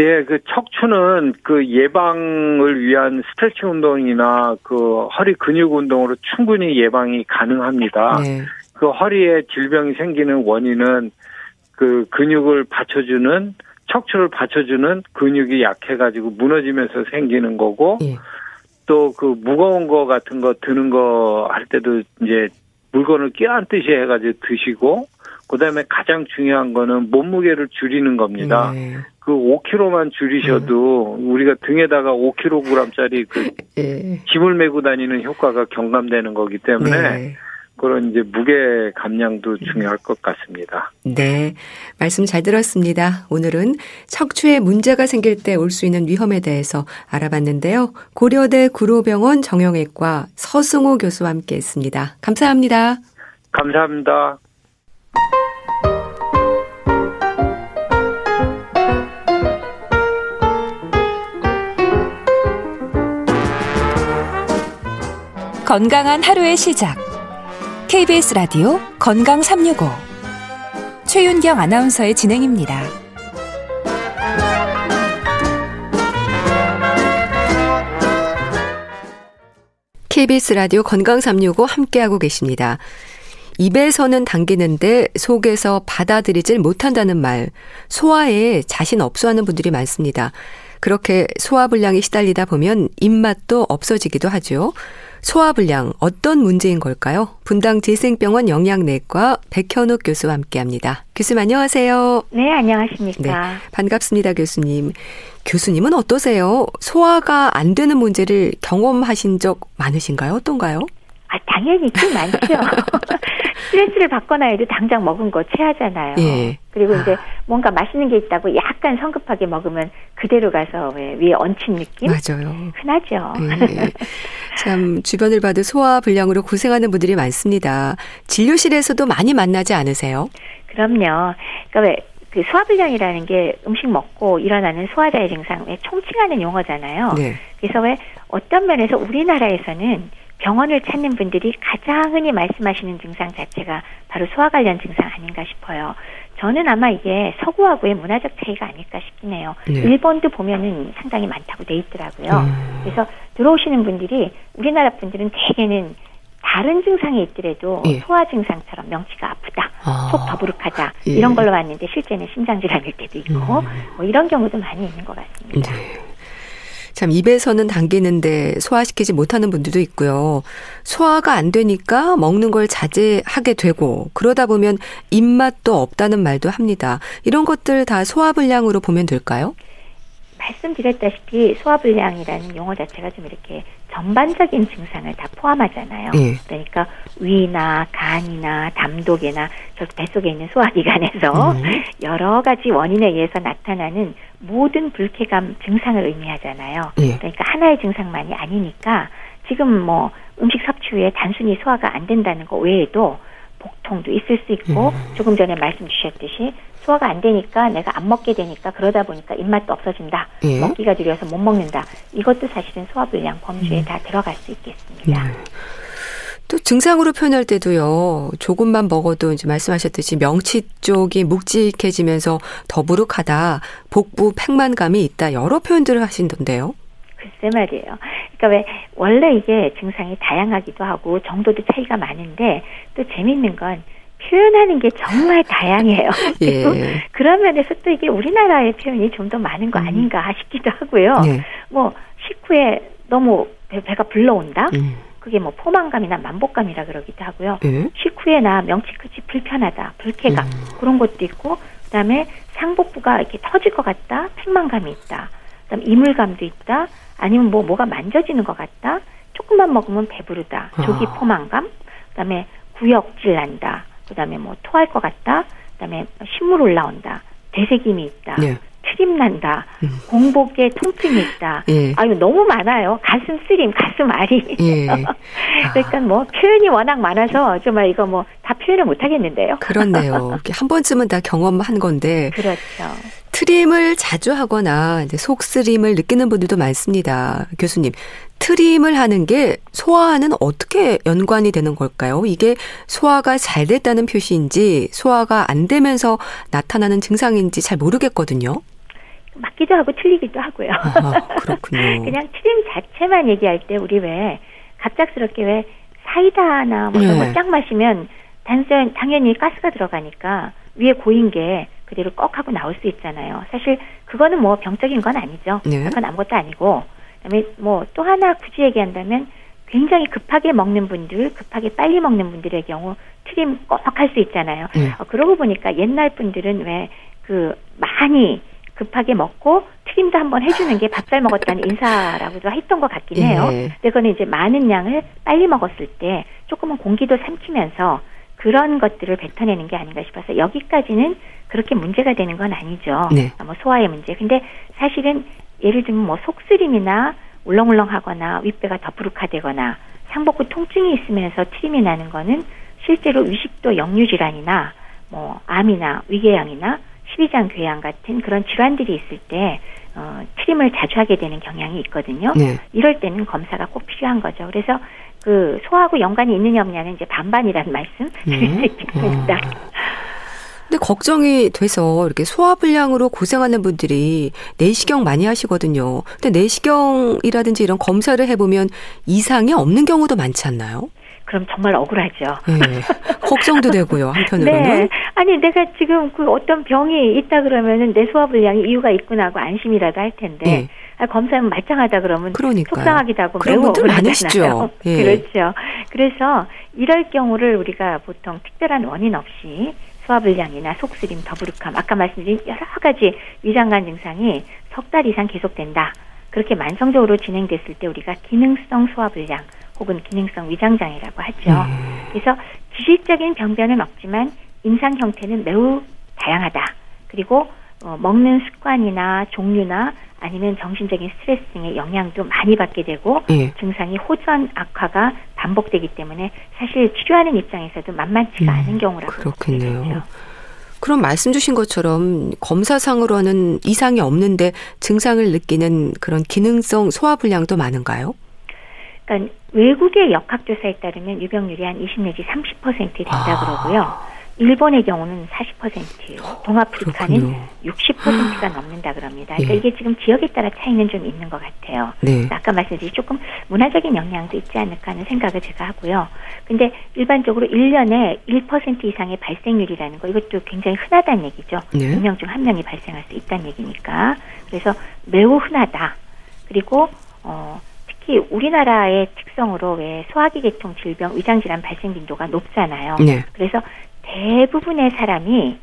예, 그 척추는 그 예방을 위한 스트레칭 운동이나 그 허리 근육 운동으로 충분히 예방이 가능합니다. 네. 그 허리에 질병이 생기는 원인은 그 근육을 받쳐주는 척추를 받쳐주는 근육이 약해가지고 무너지면서 생기는 거고 예. 또그 무거운 거 같은 거 드는 거 할 때도 이제 물건을 끼안듯이 해가지고 드시고 그다음에 가장 중요한 거는 몸무게를 줄이는 겁니다. 네. 그 5kg만 줄이셔도 네. 우리가 등에다가 5kg짜리 그 네. 짐을 메고 다니는 효과가 경감되는 거기 때문에 네. 그런 이제 무게 감량도 중요할 것 같습니다.
네. 말씀 잘 들었습니다. 오늘은 척추에 문제가 생길 때 올 수 있는 위험에 대해서 알아봤는데요. 고려대 구로병원 정형외과 서승호 교수와 함께 했습니다. 감사합니다.
감사합니다.
건강한 하루의 시작. KBS 라디오 건강 365 최윤경 아나운서의 진행입니다.
KBS 라디오 건강 365 함께하고 계십니다. 입에서는 당기는데 속에서 받아들이질 못한다는 말, 소화에 자신 없어 하는 분들이 많습니다. 그렇게 소화불량이 시달리다 보면 입맛도 없어지기도 하죠. 소화불량 어떤 문제인 걸까요? 분당 재생병원 영양내과 백현욱 교수와 함께합니다. 교수님 안녕하세요.
네, 안녕하십니까. 네,
반갑습니다, 교수님. 교수님은 어떠세요? 소화가 안 되는 문제를 경험하신 적 많으신가요? 어떤가요?
아, 당연히 좀 많죠. 스트레스를 받거나 해도 당장 먹은 거 체하잖아요. 예. 그리고 이제 아. 뭔가 맛있는 게 있다고 약간 성급하게 먹으면 그대로 가서 왜 위에 얹힌 느낌?
맞아요.
흔하죠.
예. 참 주변을 봐도 소화 불량으로 고생하는 분들이 많습니다. 진료실에서도 많이 만나지 않으세요?
그럼요. 그러니까 왜 그 소화불량이라는 게 음식 먹고 일어나는 소화자의 증상 왜 총칭하는 용어잖아요. 네. 그래서 왜 어떤 면에서 우리나라에서는 병원을 찾는 분들이 가장 흔히 말씀하시는 증상 자체가 바로 소화 관련 증상 아닌가 싶어요. 저는 아마 이게 서구하고의 문화적 차이가 아닐까 싶긴 해요. 네. 일본도 보면은 상당히 많다고 돼 있더라고요. 음. 그래서 들어오시는 분들이 우리나라 분들은 대개는 다른 증상이 있더라도 예. 소화 증상처럼 명치가 아프다, 아. 속 더부룩하다 예. 이런 걸로 왔는데 실제는 심장 질환일 때도 있고 음. 뭐 이런 경우도 많이 있는 것 같습니다. 네.
참 입에서는 당기는데 소화시키지 못하는 분들도 있고요. 소화가 안 되니까 먹는 걸 자제하게 되고 그러다 보면 입맛도 없다는 말도 합니다. 이런 것들 다 소화불량으로 보면 될까요?
말씀드렸다시피 소화불량이라는 용어 자체가 좀 이렇게 전반적인 증상을 다 포함하잖아요. 네. 그러니까 위나 간이나 담독이나 저 뱃속에 있는 소화기관에서 음. 여러 가지 원인에 의해서 나타나는 모든 불쾌감 증상을 의미하잖아요. 네. 그러니까 하나의 증상만이 아니니까 지금 뭐 음식 섭취 후에 단순히 소화가 안 된다는 거 외에도 복통도 있을 수 있고 음. 조금 전에 말씀 주셨듯이 소화가 안 되니까 내가 안 먹게 되니까 그러다 보니까 입맛도 없어진다. 예. 먹기가 느려서 못 먹는다. 이것도 사실은 소화불량 범주에 음. 다 들어갈 수 있겠습니다. 음.
또 증상으로 표현할 때도요. 조금만 먹어도 이제 말씀하셨듯이 명치 쪽이 묵직해지면서 더부룩하다. 복부 팽만감이 있다. 여러 표현들을 하신던데요.
글쎄 말이에요. 그러니까 왜 원래 이게 증상이 다양하기도 하고 정도도 차이가 많은데 또 재밌는 건 표현하는 게 정말 다양해요. 예. 그런 면에서 또 이게 우리나라의 표현이 좀 더 많은 거 음. 아닌가 싶기도 하고요. 예. 뭐 식후에 너무 배, 가 불러온다. 음. 그게 뭐 포만감이나 만복감이라 그러기도 하고요. 예? 식후에나 명치 끝이 불편하다, 불쾌감 음. 그런 것도 있고, 그다음에 상복부가 이렇게 터질 것 같다, 팽만감이 있다. 그다음 이물감도 있다. 아니면 뭐 뭐가 만져지는 것 같다. 조금만 먹으면 배부르다. 조기 아. 포만감. 그다음에 구역질 난다. 그다음에 뭐 토할 것 같다. 그다음에 신물 올라온다. 대세김이 있다. 네. 트림 난다. 음. 공복에 통증이 있다. 예. 아유 너무 많아요. 가슴 쓰림, 가슴 아리. 예. 그러니까 뭐 표현이 워낙 많아서 정말 이거 뭐 다 표현을 못 하겠는데요.
그렇네요. 한 번쯤은 다 경험한 건데.
그렇죠.
트림을 자주 하거나 속쓰림을 느끼는 분들도 많습니다. 교수님, 트림을 하는 게 소화는 어떻게 연관이 되는 걸까요? 이게 소화가 잘 됐다는 표시인지 소화가 안 되면서 나타나는 증상인지 잘 모르겠거든요.
맞기도 하고 틀리기도 하고요.
아, 그렇군요.
그냥 트림 자체만 얘기할 때 우리 왜 갑작스럽게 왜 사이다나 뭐 이런 네. 거쫙 마시면 단순 당연히 가스가 들어가니까 위에 고인 게 그대로 꺽 하고 나올 수 있잖아요. 사실 그거는 뭐 병적인 건 아니죠. 네. 그건 아무것도 아니고 그다음에 뭐 또 하나 굳이 얘기한다면 굉장히 급하게 먹는 분들, 급하게 빨리 먹는 분들의 경우 트림 꼭할수 있잖아요. 네. 어, 그러고 보니까 옛날 분들은 왜 그 많이 급하게 먹고 트림도 한번 해주는 게 밥 잘 먹었다는 인사라고도 했던 것 같긴 해요. 예. 근데 그거는 이제 많은 양을 빨리 먹었을 때 조금은 공기도 삼키면서 그런 것들을 뱉어내는 게 아닌가 싶어서 여기까지는 그렇게 문제가 되는 건 아니죠. 네. 뭐 소화의 문제. 근데 사실은 예를 들면 뭐 속쓰림이나 울렁울렁하거나 윗배가 더부룩하되거나 상복부 통증이 있으면서 트림이 나는 거는 실제로 위식도 역류 질환이나 뭐 암이나 위궤양이나 십이장 궤양 같은 그런 질환들이 있을 때 어, 트림을 자주 하게 되는 경향이 있거든요. 네. 이럴 때는 검사가 꼭 필요한 거죠. 그래서 그 소하고 연관이 있느냐 없냐는 이제 반반이라는 말씀 드리겠습니다. 네.
근데 걱정이 돼서 이렇게 소화불량으로 고생하는 분들이 내시경 많이 하시거든요. 근데 내시경이라든지 이런 검사를 해보면 이상이 없는 경우도 많지 않나요?
그럼 정말 억울하죠.
네. 걱정도 되고요, 한편으로는. 네.
아니, 내가 지금 그 어떤 병이 있다 그러면은 내 소화불량이 이유가 있구나 하고 안심이라도 할 텐데. 네. 아, 검사는 말짱하다 그러면 그러니까요. 속상하기도 하고
그런 분들 많으시죠.
예. 그렇죠. 그래서 이럴 경우를 우리가 보통 특별한 원인 없이 소화불량이나 속쓰림, 더부룩함, 아까 말씀드린 여러 가지 위장관 증상이 석 달 이상 계속된다. 그렇게 만성적으로 진행됐을 때 우리가 기능성 소화불량 혹은 기능성 위장장애라고 하죠. 음. 그래서 기질적인 병변은 없지만 임상 형태는 매우 다양하다. 그리고 어, 먹는 습관이나 종류나 아니면 정신적인 스트레스 등의 영향도 많이 받게 되고 예. 증상이 호전 악화가 반복되기 때문에 사실 치료하는 입장에서도 만만치가 음, 않은 경우라고
그렇겠네요. 그럼 말씀 주신 것처럼 검사상으로는 이상이 없는데 증상을 느끼는 그런 기능성 소화불량도 많은가요?
그러니까 외국의 역학조사에 따르면 유병률이 한 20 내지 30% 된다 아. 그러고요. 일본의 경우는 40%예요. 동아프리카는 그렇군요. 60%가 넘는다 그럽니다. 그러니까 예. 이게 지금 지역에 따라 차이는 좀 있는 것 같아요. 네. 아까 말씀드린 조금 문화적인 영향도 있지 않을까 하는 생각을 제가 하고요. 근데 일반적으로 1년에 1% 이상의 발생률이라는 거 이것도 굉장히 흔하다는 얘기죠. 네. 2명 중 한 명이 발생할 수 있다는 얘기니까. 그래서 매우 흔하다. 그리고 어 특히 우리나라의 특성으로 왜 소화기 계통 질병, 위장 질환 발생 빈도가 높잖아요. 네. 그래서 대부분의 사람이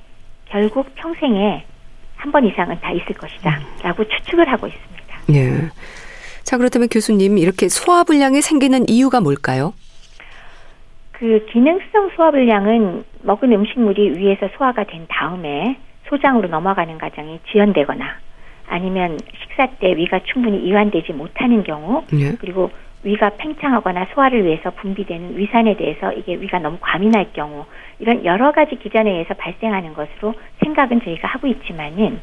결국 평생에 한 번 이상은 다 있을 것이다. 라고 추측을 하고 있습니다.
네. 자, 그렇다면 교수님, 이렇게 소화 불량이 생기는 이유가 뭘까요?
그 기능성 소화 불량은 먹은 음식물이 위에서 소화가 된 다음에 소장으로 넘어가는 과정이 지연되거나 아니면 식사 때 위가 충분히 이완되지 못하는 경우 네. 그리고 위가 팽창하거나 소화를 위해서 분비되는 위산에 대해서 이게 위가 너무 과민할 경우 이런 여러 가지 기전에 의해서 발생하는 것으로 생각은 저희가 하고 있지만은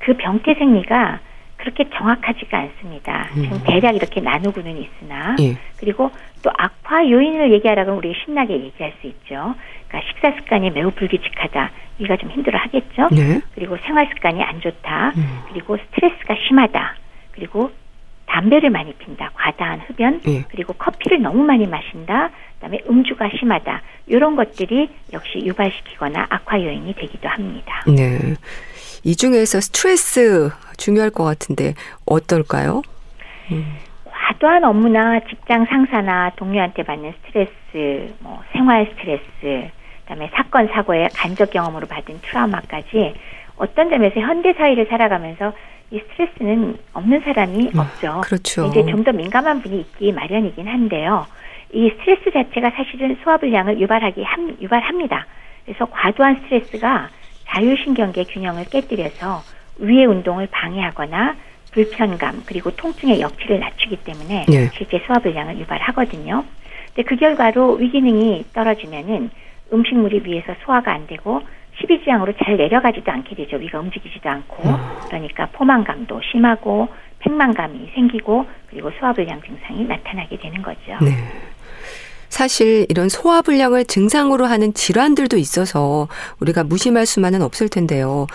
그 병태 생리가 그렇게 정확하지가 않습니다. 음. 지금 대략 이렇게 나누고는 있으나 예. 그리고 또 악화 요인을 얘기하라면 우리 신나게 얘기할 수 있죠. 그러니까 식사 습관이 매우 불규칙하다. 이가 좀 힘들어 하겠죠. 네. 그리고 생활 습관이 안 좋다. 음. 그리고 스트레스가 심하다. 그리고 담배를 많이 핀다. 과다한 흡연. 네. 그리고 커피를 너무 많이 마신다. 그다음에 음주가 심하다. 이런 것들이 역시 유발시키거나 악화 요인이 되기도 합니다.
네. 이 중에서 스트레스 중요할 것 같은데 어떨까요?
음. 과도한 업무나 직장 상사나 동료한테 받는 스트레스, 뭐 생활 스트레스, 그다음에 사건 사고의 간접 경험으로 받은 트라우마까지 어떤 점에서 현대 사회를 살아가면서 이 스트레스는 없는 사람이 아, 없죠.
그렇죠.
이제 좀 더 민감한 분이 있기 마련이긴 한데요. 이 스트레스 자체가 사실은 소화불량을 유발하기 함, 유발합니다. 그래서 과도한 스트레스가 자율신경계 균형을 깨뜨려서 위의 운동을 방해하거나 불편감 그리고 통증의 역치를 낮추기 때문에 네. 실제 소화불량을 유발하거든요. 근데 그 결과로 위기능이 떨어지면은 음식물이 위에서 소화가 안 되고 십이지향으로 잘 내려가지도 않게 되죠. 위가 움직이지도 않고 그러니까 포만감도 심하고 팽만감이 생기고 그리고 소화불량 증상이 나타나게 되는 거죠. 네.
사실 이런 소화불량을 증상으로 하는 질환들도 있어서 우리가 무심할 수만은 없을 텐데요.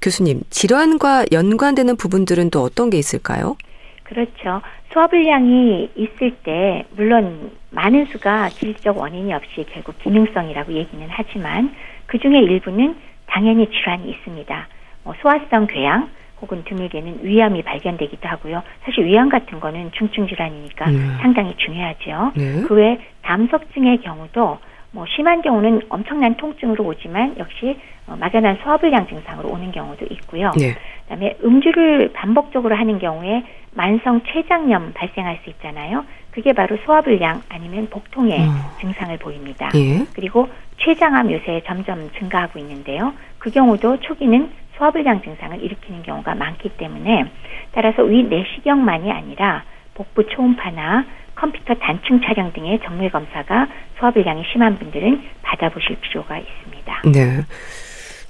교수님, 질환과 연관되는 부분들은 또 어떤 게 있을까요?
그렇죠. 소화불량이 있을 때 물론 많은 수가 질적 원인이 없이 결국 기능성이라고 얘기는 하지만 그 중에 일부는 당연히 질환이 있습니다. 뭐 소화성 궤양 혹은 드물게는 위암이 발견되기도 하고요. 사실 위암 같은 거는 중증 질환이니까 네. 상당히 중요하죠. 네. 그 외 담석증의 경우도 뭐 심한 경우는 엄청난 통증으로 오지만 역시 어, 막연한 소화불량 증상으로 오는 경우도 있고요. 네. 그다음에 음주를 반복적으로 하는 경우에 만성 췌장염 발생할 수 있잖아요. 그게 바로 소화불량 아니면 복통의 음. 증상을 보입니다. 예. 그리고 췌장암 요새 점점 증가하고 있는데요. 그 경우도 초기는 소화불량 증상을 일으키는 경우가 많기 때문에 따라서 위 내시경만이 아니라 복부 초음파나 컴퓨터 단층 촬영 등의 정밀 검사가 소화불량이 심한 분들은 받아보실 필요가 있습니다.
네.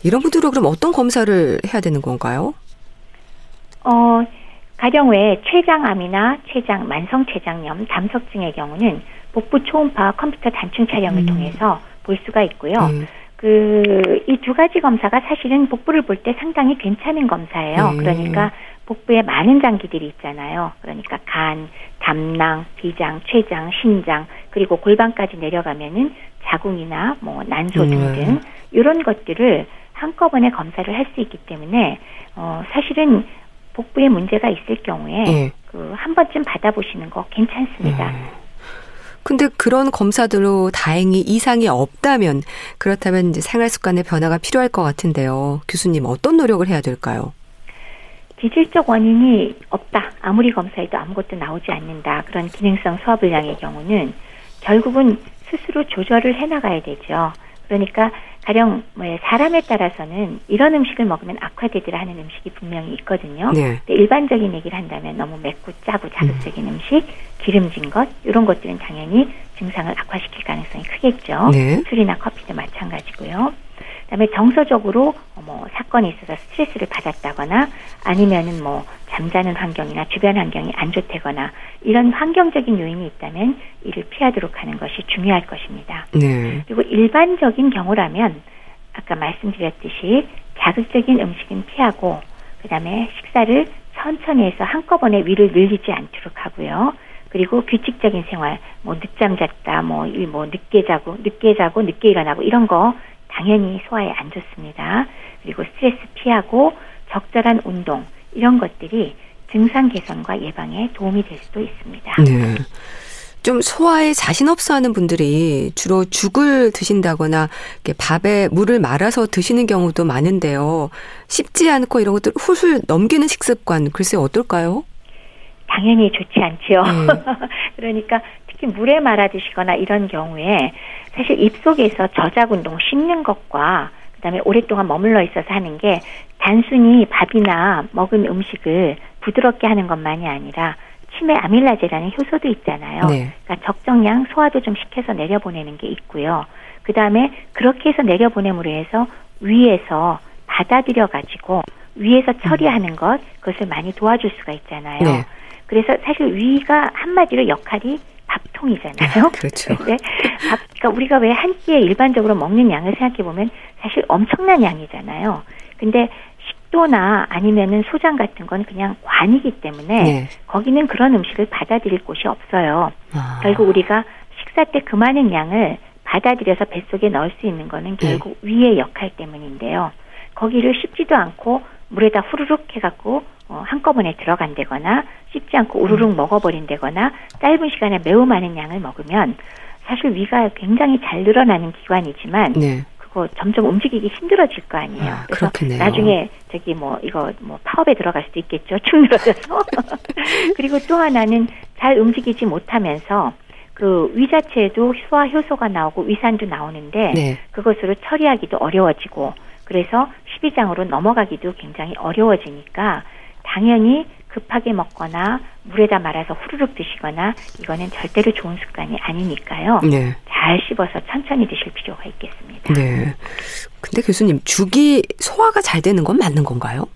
이런 분들은 그럼 어떤 검사를 해야 되는 건가요?
어, 가령 외 췌장암이나 췌장 만성 췌장염, 담석증의 경우는 복부 초음파 컴퓨터 단층 촬영을 음. 통해서 볼 수가 있고요. 음. 그 이 두 가지 검사가 사실은 복부를 볼 때 상당히 괜찮은 검사예요. 음. 그러니까 복부에 많은 장기들이 있잖아요. 그러니까 간, 담낭, 비장, 췌장, 신장 그리고 골반까지 내려가면은 자궁이나 뭐 난소 등등 음. 이런 것들을 한꺼번에 검사를 할 수 있기 때문에 어 사실은 복부에 문제가 있을 경우에 네. 그한 번쯤 받아보시는 거 괜찮습니다. 음.
근데 그런 검사들로 다행히 이상이 없다면 그렇다면 이제 생활 습관의 변화가 필요할 것 같은데요. 교수님 어떤 노력을 해야 될까요?
기질적 원인이 없다. 아무리 검사해도 아무것도 나오지 않는다. 그런 기능성 소화불량의 경우는 결국은 스스로 조절을 해나가야 되죠. 그러니까 가령 뭐 사람에 따라서는 이런 음식을 먹으면 악화되리라 하는 음식이 분명히 있거든요. 네. 일반적인 얘기를 한다면 너무 맵고 짜고 자극적인 음. 식 기름진 것 이런 것들은 당연히 증상을 악화시킬 가능성이 크겠죠. 네. 술이나 커피도 마찬가지고요. 그다음에 정서적으로 뭐 사건이 있어서 스트레스를 받았다거나 아니면은 뭐 잠자는 환경이나 주변 환경이 안 좋다거나 이런 환경적인 요인이 있다면 이를 피하도록 하는 것이 중요할 것입니다. 네. 그리고 일반적인 경우라면 아까 말씀드렸듯이 자극적인 음식은 피하고 그다음에 식사를 천천히 해서 한꺼번에 위를 늘리지 않도록 하고요. 그리고 규칙적인 생활, 뭐 늦잠 잤다, 뭐, 뭐 늦게 자고, 늦게 자고, 늦게 일어나고 이런 거 당연히 소화에 안 좋습니다. 그리고 스트레스 피하고 적절한 운동 이런 것들이 증상 개선과 예방에 도움이 될 수도 있습니다. 네.
좀 소화에 자신 없어 하는 분들이 주로 죽을 드신다거나 밥에 물을 말아서 드시는 경우도 많은데요. 쉽지 않고 이런 것들 훌훌 넘기는 식습관 글쎄 어떨까요?
당연히 좋지 않지요. 네. 그러니까 특히 물에 말아 드시거나 이런 경우에 사실 입속에서 저작 운동 씹는 것과 그다음에 오랫동안 머물러 있어서 하는 게 단순히 밥이나 먹은 음식을 부드럽게 하는 것만이 아니라 치매 아밀라제라는 효소도 있잖아요. 네. 그러니까 적정량 소화도 좀 시켜서 내려보내는 게 있고요. 그 다음에 그렇게 해서 내려보냄으로 해서 위에서 받아들여 가지고 위에서 처리하는 것 그것을 많이 도와줄 수가 있잖아요. 네. 그래서 사실 위가 한마디로 역할이 밥통이잖아요. 아,
그렇죠.
네. 밥, 그러니까 우리가 왜 한 끼에 일반적으로 먹는 양을 생각해 보면 사실 엄청난 양이잖아요. 근데 식도나 아니면은 소장 같은 건 그냥 관이기 때문에 네. 거기는 그런 음식을 받아들일 곳이 없어요. 아. 결국 우리가 식사 때 그 많은 양을 받아들여서 뱃속에 넣을 수 있는 거는 네. 결국 네. 위의 역할 때문인데요. 거기를 씹지도 않고 물에다 후루룩 해갖고 어, 한꺼번에 들어간다거나 씹지 않고 우르륵 음. 먹어버린다거나 짧은 시간에 매우 많은 양을 먹으면 사실 위가 굉장히 잘 늘어나는 기관이지만 네. 그거 점점 움직이기 힘들어질 거 아니에요.
아, 그래서 그렇겠네요.
나중에 저기 뭐 이거 뭐 파업에 들어갈 수도 있겠죠. 축 늘어져서. 그리고 또 하나는 잘 움직이지 못하면서 그 위 자체에도 소화 효소가 나오고 위산도 나오는데 네. 그것으로 처리하기도 어려워지고 그래서 12장으로 넘어가기도 굉장히 어려워지니까 당연히 급하게 먹거나 물에다 말아서 후루룩 드시거나 이거는 절대로 좋은 습관이 아니니까요. 네. 잘 씹어서 천천히 드실 필요가 있겠습니다.
네. 근데 교수님, 죽이 소화가 잘 되는 건 맞는 건가요?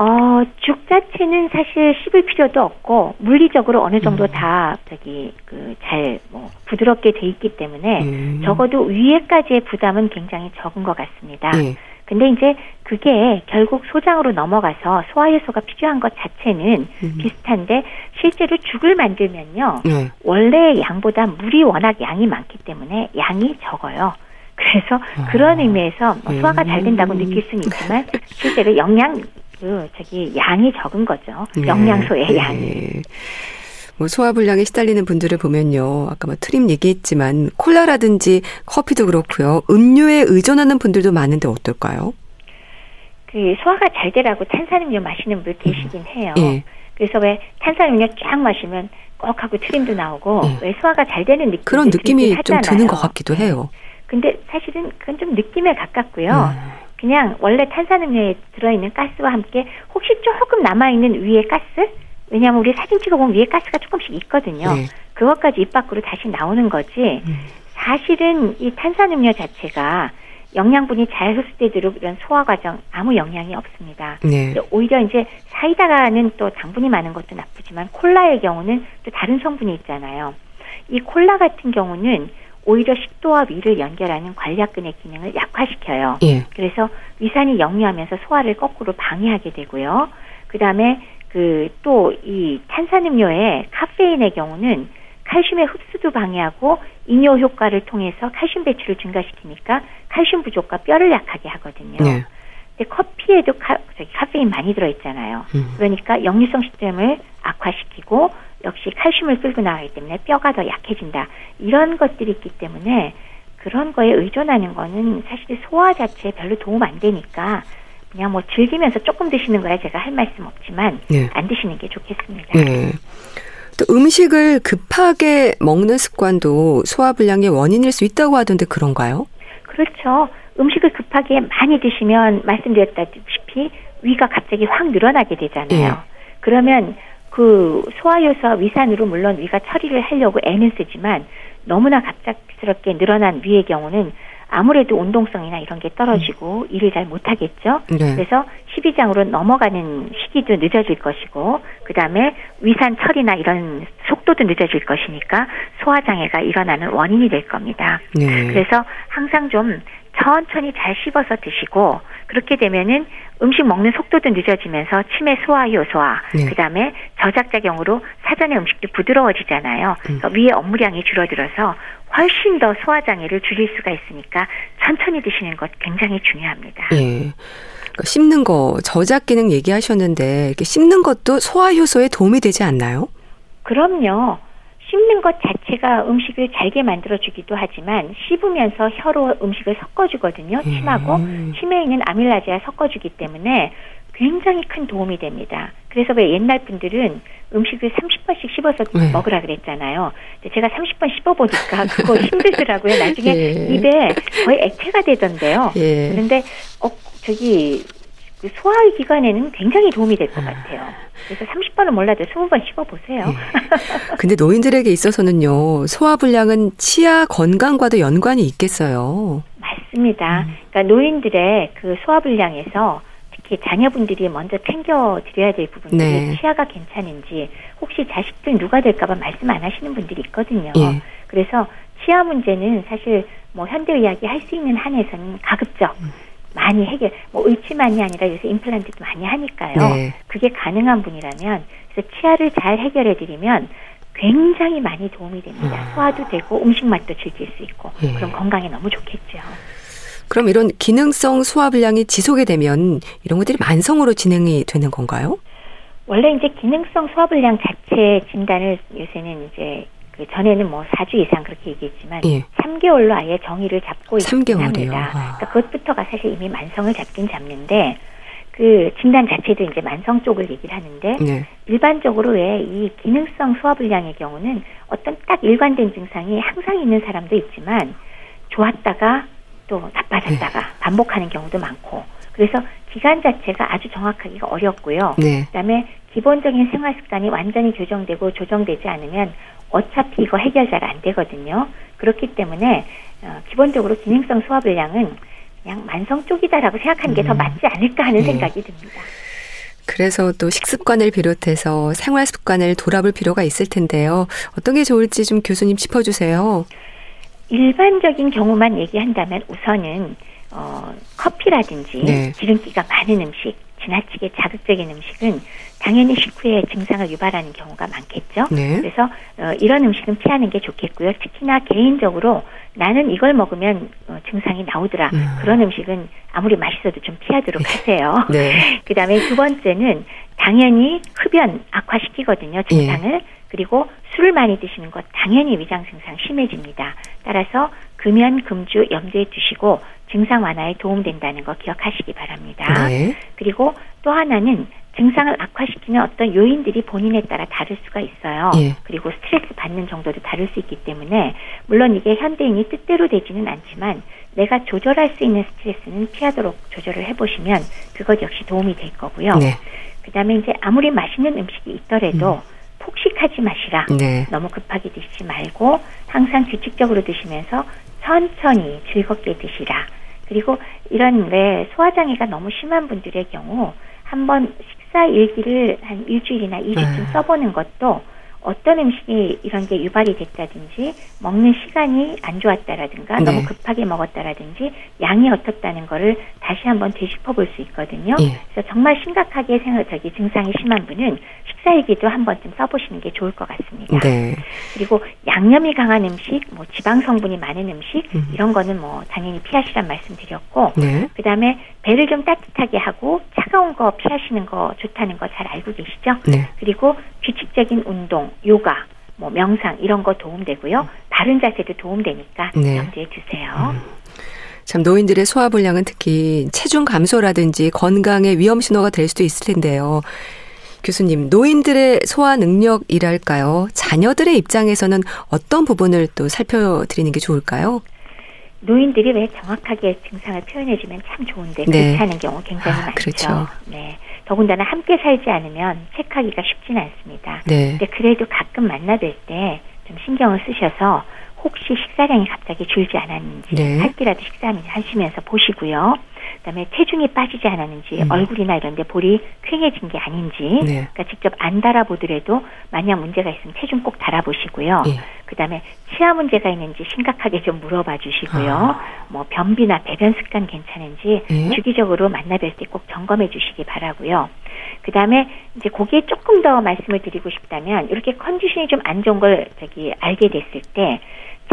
어, 죽 자체는 사실 씹을 필요도 없고 물리적으로 어느 정도 음. 다 저기 그 잘 뭐 부드럽게 돼 있기 때문에 음. 적어도 위에까지의 부담은 굉장히 적은 것 같습니다. 네. 근데 이제 그게 결국 소장으로 넘어가서 소화효소가 필요한 것 자체는 음. 비슷한데 실제로 죽을 만들면요. 네. 원래 양보다 물이 워낙 양이 많기 때문에 양이 적어요. 그래서 아. 그런 의미에서 뭐 소화가 잘 된다고 음. 느낄 수는 있지만 실제로 영양 그 저기 양이 적은 거죠. 네. 영양소의 네. 양이.
뭐 소화불량에 시달리는 분들을 보면요. 아까 뭐 트림 얘기했지만 콜라라든지 커피도 그렇고요. 음료에 의존하는 분들도 많은데 어떨까요?
그 소화가 잘 되라고 탄산음료 마시는 분 계시긴 음. 해요. 예. 그래서 왜 탄산음료 쫙 마시면 꼭 하고 트림도 나오고 예. 왜 소화가 잘 되는 느낌
그런 느낌이 좀 드는 것 같기도 해요.
근데 사실은 그건 좀 느낌에 가깝고요. 음. 그냥 원래 탄산음료에 들어있는 가스와 함께 혹시 조금 남아있는 위에 가스 왜냐하면 우리 사진 찍어보면 위에 가스가 조금씩 있거든요. 네. 그것까지 입 밖으로 다시 나오는 거지. 음. 사실은 이 탄산음료 자체가 영양분이 잘 흡수되도록 이런 소화 과정 아무 영향이 없습니다. 네. 오히려 이제 사이다가는 또 당분이 많은 것도 나쁘지만 콜라의 경우는 또 다른 성분이 있잖아요. 이 콜라 같은 경우는 오히려 식도와 위를 연결하는 관략근의 기능을 약화시켜요. 예. 그래서 위산이 역류하면서 소화를 거꾸로 방해하게 되고요. 그 다음에 그 또 이 탄산음료의 카페인의 경우는 칼슘의 흡수도 방해하고 이뇨 효과를 통해서 칼슘 배출을 증가시키니까 칼슘 부족과 뼈를 약하게 하거든요. 네. 근데 커피에도 카, 카페인 많이 들어있잖아요. 음. 그러니까 역류성 시스템을 악화시키고 역시 칼슘을 끌고 나가기 때문에 뼈가 더 약해진다. 이런 것들이 있기 때문에 그런 거에 의존하는 거는 사실 소화 자체에 별로 도움 안 되니까 그냥 뭐 즐기면서 조금 드시는 거야 제가 할 말씀 없지만 네. 안 드시는 게 좋겠습니다. 네.
또 음식을 급하게 먹는 습관도 소화 불량의 원인일 수 있다고 하던데 그런가요?
그렇죠. 음식을 급하게 많이 드시면 말씀드렸다시피 위가 갑자기 확 늘어나게 되잖아요. 네. 그러면 그 소화효소와 위산으로 물론 위가 처리를 하려고 애는 쓰지만 너무나 갑작스럽게 늘어난 위의 경우는 아무래도 운동성이나 이런 게 떨어지고 음. 일을 잘 못하겠죠. 네. 그래서 12장으로 넘어가는 시기도 늦어질 것이고, 그 다음에 위산 처리나 이런 속도도 늦어질 것이니까 소화장애가 일어나는 원인이 될 겁니다. 네. 그래서 항상 좀 천천히 잘 씹어서 드시고 그렇게 되면은 음식 먹는 속도도 늦어지면서 치매 소화 효소와 네. 그다음에 저작작용으로 사전의 음식도 부드러워지잖아요. 음. 그러니까 위에 업무량이 줄어들어서 훨씬 더 소화 장애를 줄일 수가 있으니까 천천히 드시는 것 굉장히 중요합니다.
예. 그러니까 씹는 거 저작 기능 얘기하셨는데 이렇게 씹는 것도 소화 효소에 도움이 되지 않나요?
그럼요. 씹는 것 자체가 음식을 잘게 만들어주기도 하지만 씹으면서 혀로 음식을 섞어주거든요. 침하고 음. 침에 있는 아밀라제와 섞어주기 때문에 굉장히 큰 도움이 됩니다. 그래서 왜 옛날 분들은 음식을 30번씩 씹어서 네. 먹으라 그랬잖아요. 제가 30번 씹어보니까 그거 힘들더라고요. 나중에 예. 입에 거의 액체가 되던데요. 예. 그런데 어 저기 그 소화 기관에는 굉장히 도움이 될 것 같아요. 그래서 30번은 몰라도 20번 씹어보세요. 예.
근데 노인들에게 있어서는요, 소화불량은 치아 건강과도 연관이 있겠어요.
맞습니다. 음. 그러니까 노인들의 그 소화불량에서 특히 자녀분들이 먼저 챙겨 드려야 될 부분들이 네. 치아가 괜찮은지 혹시 자식들 누가 될까봐 말씀 안 하시는 분들이 있거든요. 예. 그래서 치아 문제는 사실 뭐 현대의학이 할 수 있는 한에서는 가급적 음. 많이 해결, 뭐 의치만이 아니라 요새 임플란트도 많이 하니까요. 네. 그게 가능한 분이라면 그래서 치아를 잘 해결해 드리면 굉장히 많이 도움이 됩니다. 아. 소화도 되고 음식 맛도 즐길 수 있고 예. 그럼 건강에 너무 좋겠죠.
그럼 이런 기능성 소화 불량이 지속이 되면 이런 것들이 만성으로 진행이 되는 건가요?
원래 이제 기능성 소화불량 자체 진단을 요새는 이제 그 전에는 뭐 4주 이상 그렇게 얘기했지만 예. 3개월로 아예 정의를 잡고 있습니다. 그러니까 그것부터가 사실 이미 만성을 잡긴 잡는데 그 진단 자체도 이제 만성 쪽을 얘기를 하는데 네. 일반적으로 왜 이 기능성 소화불량의 경우는 어떤 딱 일관된 증상이 항상 있는 사람도 있지만 좋았다가 또 나빠졌다가 네. 반복하는 경우도 많고 그래서 기간 자체가 아주 정확하기가 어렵고요. 네. 그다음에 기본적인 생활 습관이 완전히 교정되고 조정되지 않으면 어차피 이거 해결 잘 안 되거든요. 그렇기 때문에 어, 기본적으로 기능성 소화불량은 그냥 만성 쪽이다라고 생각하는 게더 음. 맞지 않을까 하는 네. 생각이 듭니다.
그래서 또 식습관을 비롯해서 생활 습관을 돌아볼 필요가 있을 텐데요. 어떤 게 좋을지 좀 교수님 짚어주세요.
일반적인 경우만 얘기한다면 우선은 어, 커피라든지 네. 기름기가 많은 음식, 지나치게 자극적인 음식은 당연히 식후에 증상을 유발하는 경우가 많겠죠. 네. 그래서 어, 이런 음식은 피하는 게 좋겠고요. 특히나 개인적으로 나는 이걸 먹으면 어, 증상이 나오더라. 음. 그런 음식은 아무리 맛있어도 좀 피하도록 네. 하세요. 네. 그다음에 두 번째는 당연히 흡연 악화시키거든요. 증상을. 네. 그리고 술을 많이 드시는 것 당연히 위장 증상 심해집니다. 따라서 금연 금주 염두에 두시고 증상 완화에 도움된다는 거 기억하시기 바랍니다. 네. 그리고 또 하나는 증상을 악화시키는 어떤 요인들이 본인에 따라 다를 수가 있어요. 예. 그리고 스트레스 받는 정도도 다를 수 있기 때문에 물론 이게 현대인이 뜻대로 되지는 않지만 내가 조절할 수 있는 스트레스는 피하도록 조절을 해보시면 그것 역시 도움이 될 거고요. 네. 그다음에 이제 아무리 맛있는 음식이 있더라도 음. 폭식하지 마시라. 네. 너무 급하게 드시지 말고 항상 규칙적으로 드시면서 천천히 즐겁게 드시라. 그리고 이런 왜 소화장애가 너무 심한 분들의 경우 한번 식사 일기를 한 일주일이나 이주쯤 네. 써보는 것도 어떤 음식이 이런 게 유발이 됐다든지 먹는 시간이 안 좋았다라든가 네. 너무 급하게 먹었다라든지 양이 어떻다는 거를 다시 한번 되짚어 볼 수 있거든요. 예. 그래서 정말 심각하게 생각 저기 증상이 심한 분은 식사일기도 한 번쯤 써보시는 게 좋을 것 같습니다. 네. 그리고 양념이 강한 음식, 뭐 지방 성분이 많은 음식 음. 이런 거는 뭐 당연히 피하시란 말씀드렸고 네. 그다음에 배를 좀 따뜻하게 하고 차가운 거 피하시는 거 좋다는 거 잘 알고 계시죠? 네. 그리고 규칙적인 운동, 요가, 뭐 명상 이런 거 도움되고요. 바른 자세도 도움되니까 네. 염두에 두세요. 음.
참 노인들의 소화 불량은 특히 체중 감소라든지 건강의 위험 신호가 될 수도 있을 텐데요. 교수님, 노인들의 소화 능력이랄까요? 자녀들의 입장에서는 어떤 부분을 또 살펴드리는 게 좋을까요?
노인들이 왜 정확하게 증상을 표현해주면 참 좋은데 네. 그렇지 않은 경우 굉장히 아, 많죠. 그렇죠. 네. 더군다나 함께 살지 않으면 체크하기가 쉽지는 않습니다. 네. 근데 그래도 가끔 만나뵐 때 좀 신경을 쓰셔서 혹시 식사량이 갑자기 줄지 않았는지 네. 할 때라도 식사하시면서 보시고요. 그다음에 체중이 빠지지 않았는지 음. 얼굴이나 이런 데 볼이 퀭해진 게 아닌지 네. 그러니까 직접 안 달아보더라도 만약 문제가 있으면 체중 꼭 달아보시고요. 네. 그다음에 치아 문제가 있는지 심각하게 좀 물어봐 주시고요. 아. 뭐 변비나 배변 습관 괜찮은지 네. 주기적으로 만나뵐 때 꼭 점검해 주시기 바라고요. 그다음에 이제 거기에 조금 더 말씀을 드리고 싶다면 이렇게 컨디션이 좀 안 좋은 걸 저기 알게 됐을 때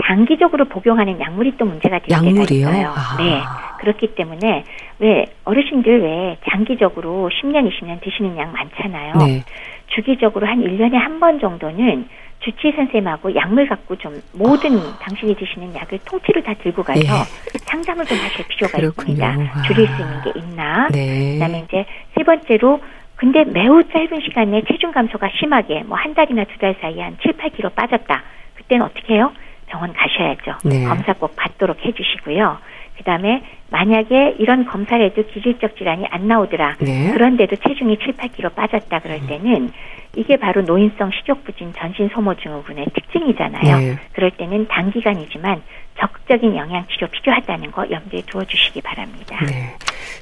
장기적으로 복용하는 약물이 또 문제가 될 때가 있어요. 아. 네. 그렇기 때문에 왜 어르신들 왜 장기적으로 10년, 20년 드시는 약 많잖아요. 네. 주기적으로 한 1년에 한 번 정도는 주치의 선생님하고 약물 갖고 좀 모든 아. 당신이 드시는 약을 통째로 다 들고 가서 네. 상담을 좀 하실 필요가 그렇군요. 있습니다. 줄일 수 있는 게 있나. 네. 그다음에 이제 세 번째로 근데 매우 짧은 시간에 체중 감소가 심하게 뭐 한 달이나 두 달 사이에 한 7, 8kg 빠졌다. 그때는 어떻게 해요? 병원 가셔야죠. 네. 검사 꼭 받도록 해주시고요. 그 다음에 만약에 이런 검사를 해도 기질적 질환이 안 나오더라. 네. 그런데도 체중이 7, 8kg 빠졌다 그럴 음. 때는 이게 바로 노인성 식욕 부진 전신 소모 증후군의 특징이잖아요. 네. 그럴 때는 단기간이지만 적극적인 영양 치료 필요하다는 거 염두에 두어 주시기 바랍니다. 네.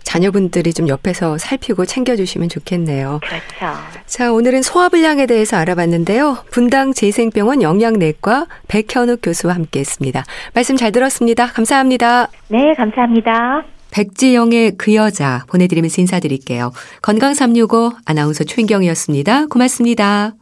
자녀분들이 좀 옆에서 살피고 챙겨주시면 좋겠네요.
그렇죠.
자, 오늘은 소화불량에 대해서 알아봤는데요. 분당 재생병원 영양내과 백현욱 교수와 함께 했습니다. 말씀 잘 들었습니다. 감사합니다.
네, 감사합니다.
백지영의 그 여자 보내드리면서 인사드릴게요. 건강365 아나운서 최인경이었습니다. 고맙습니다.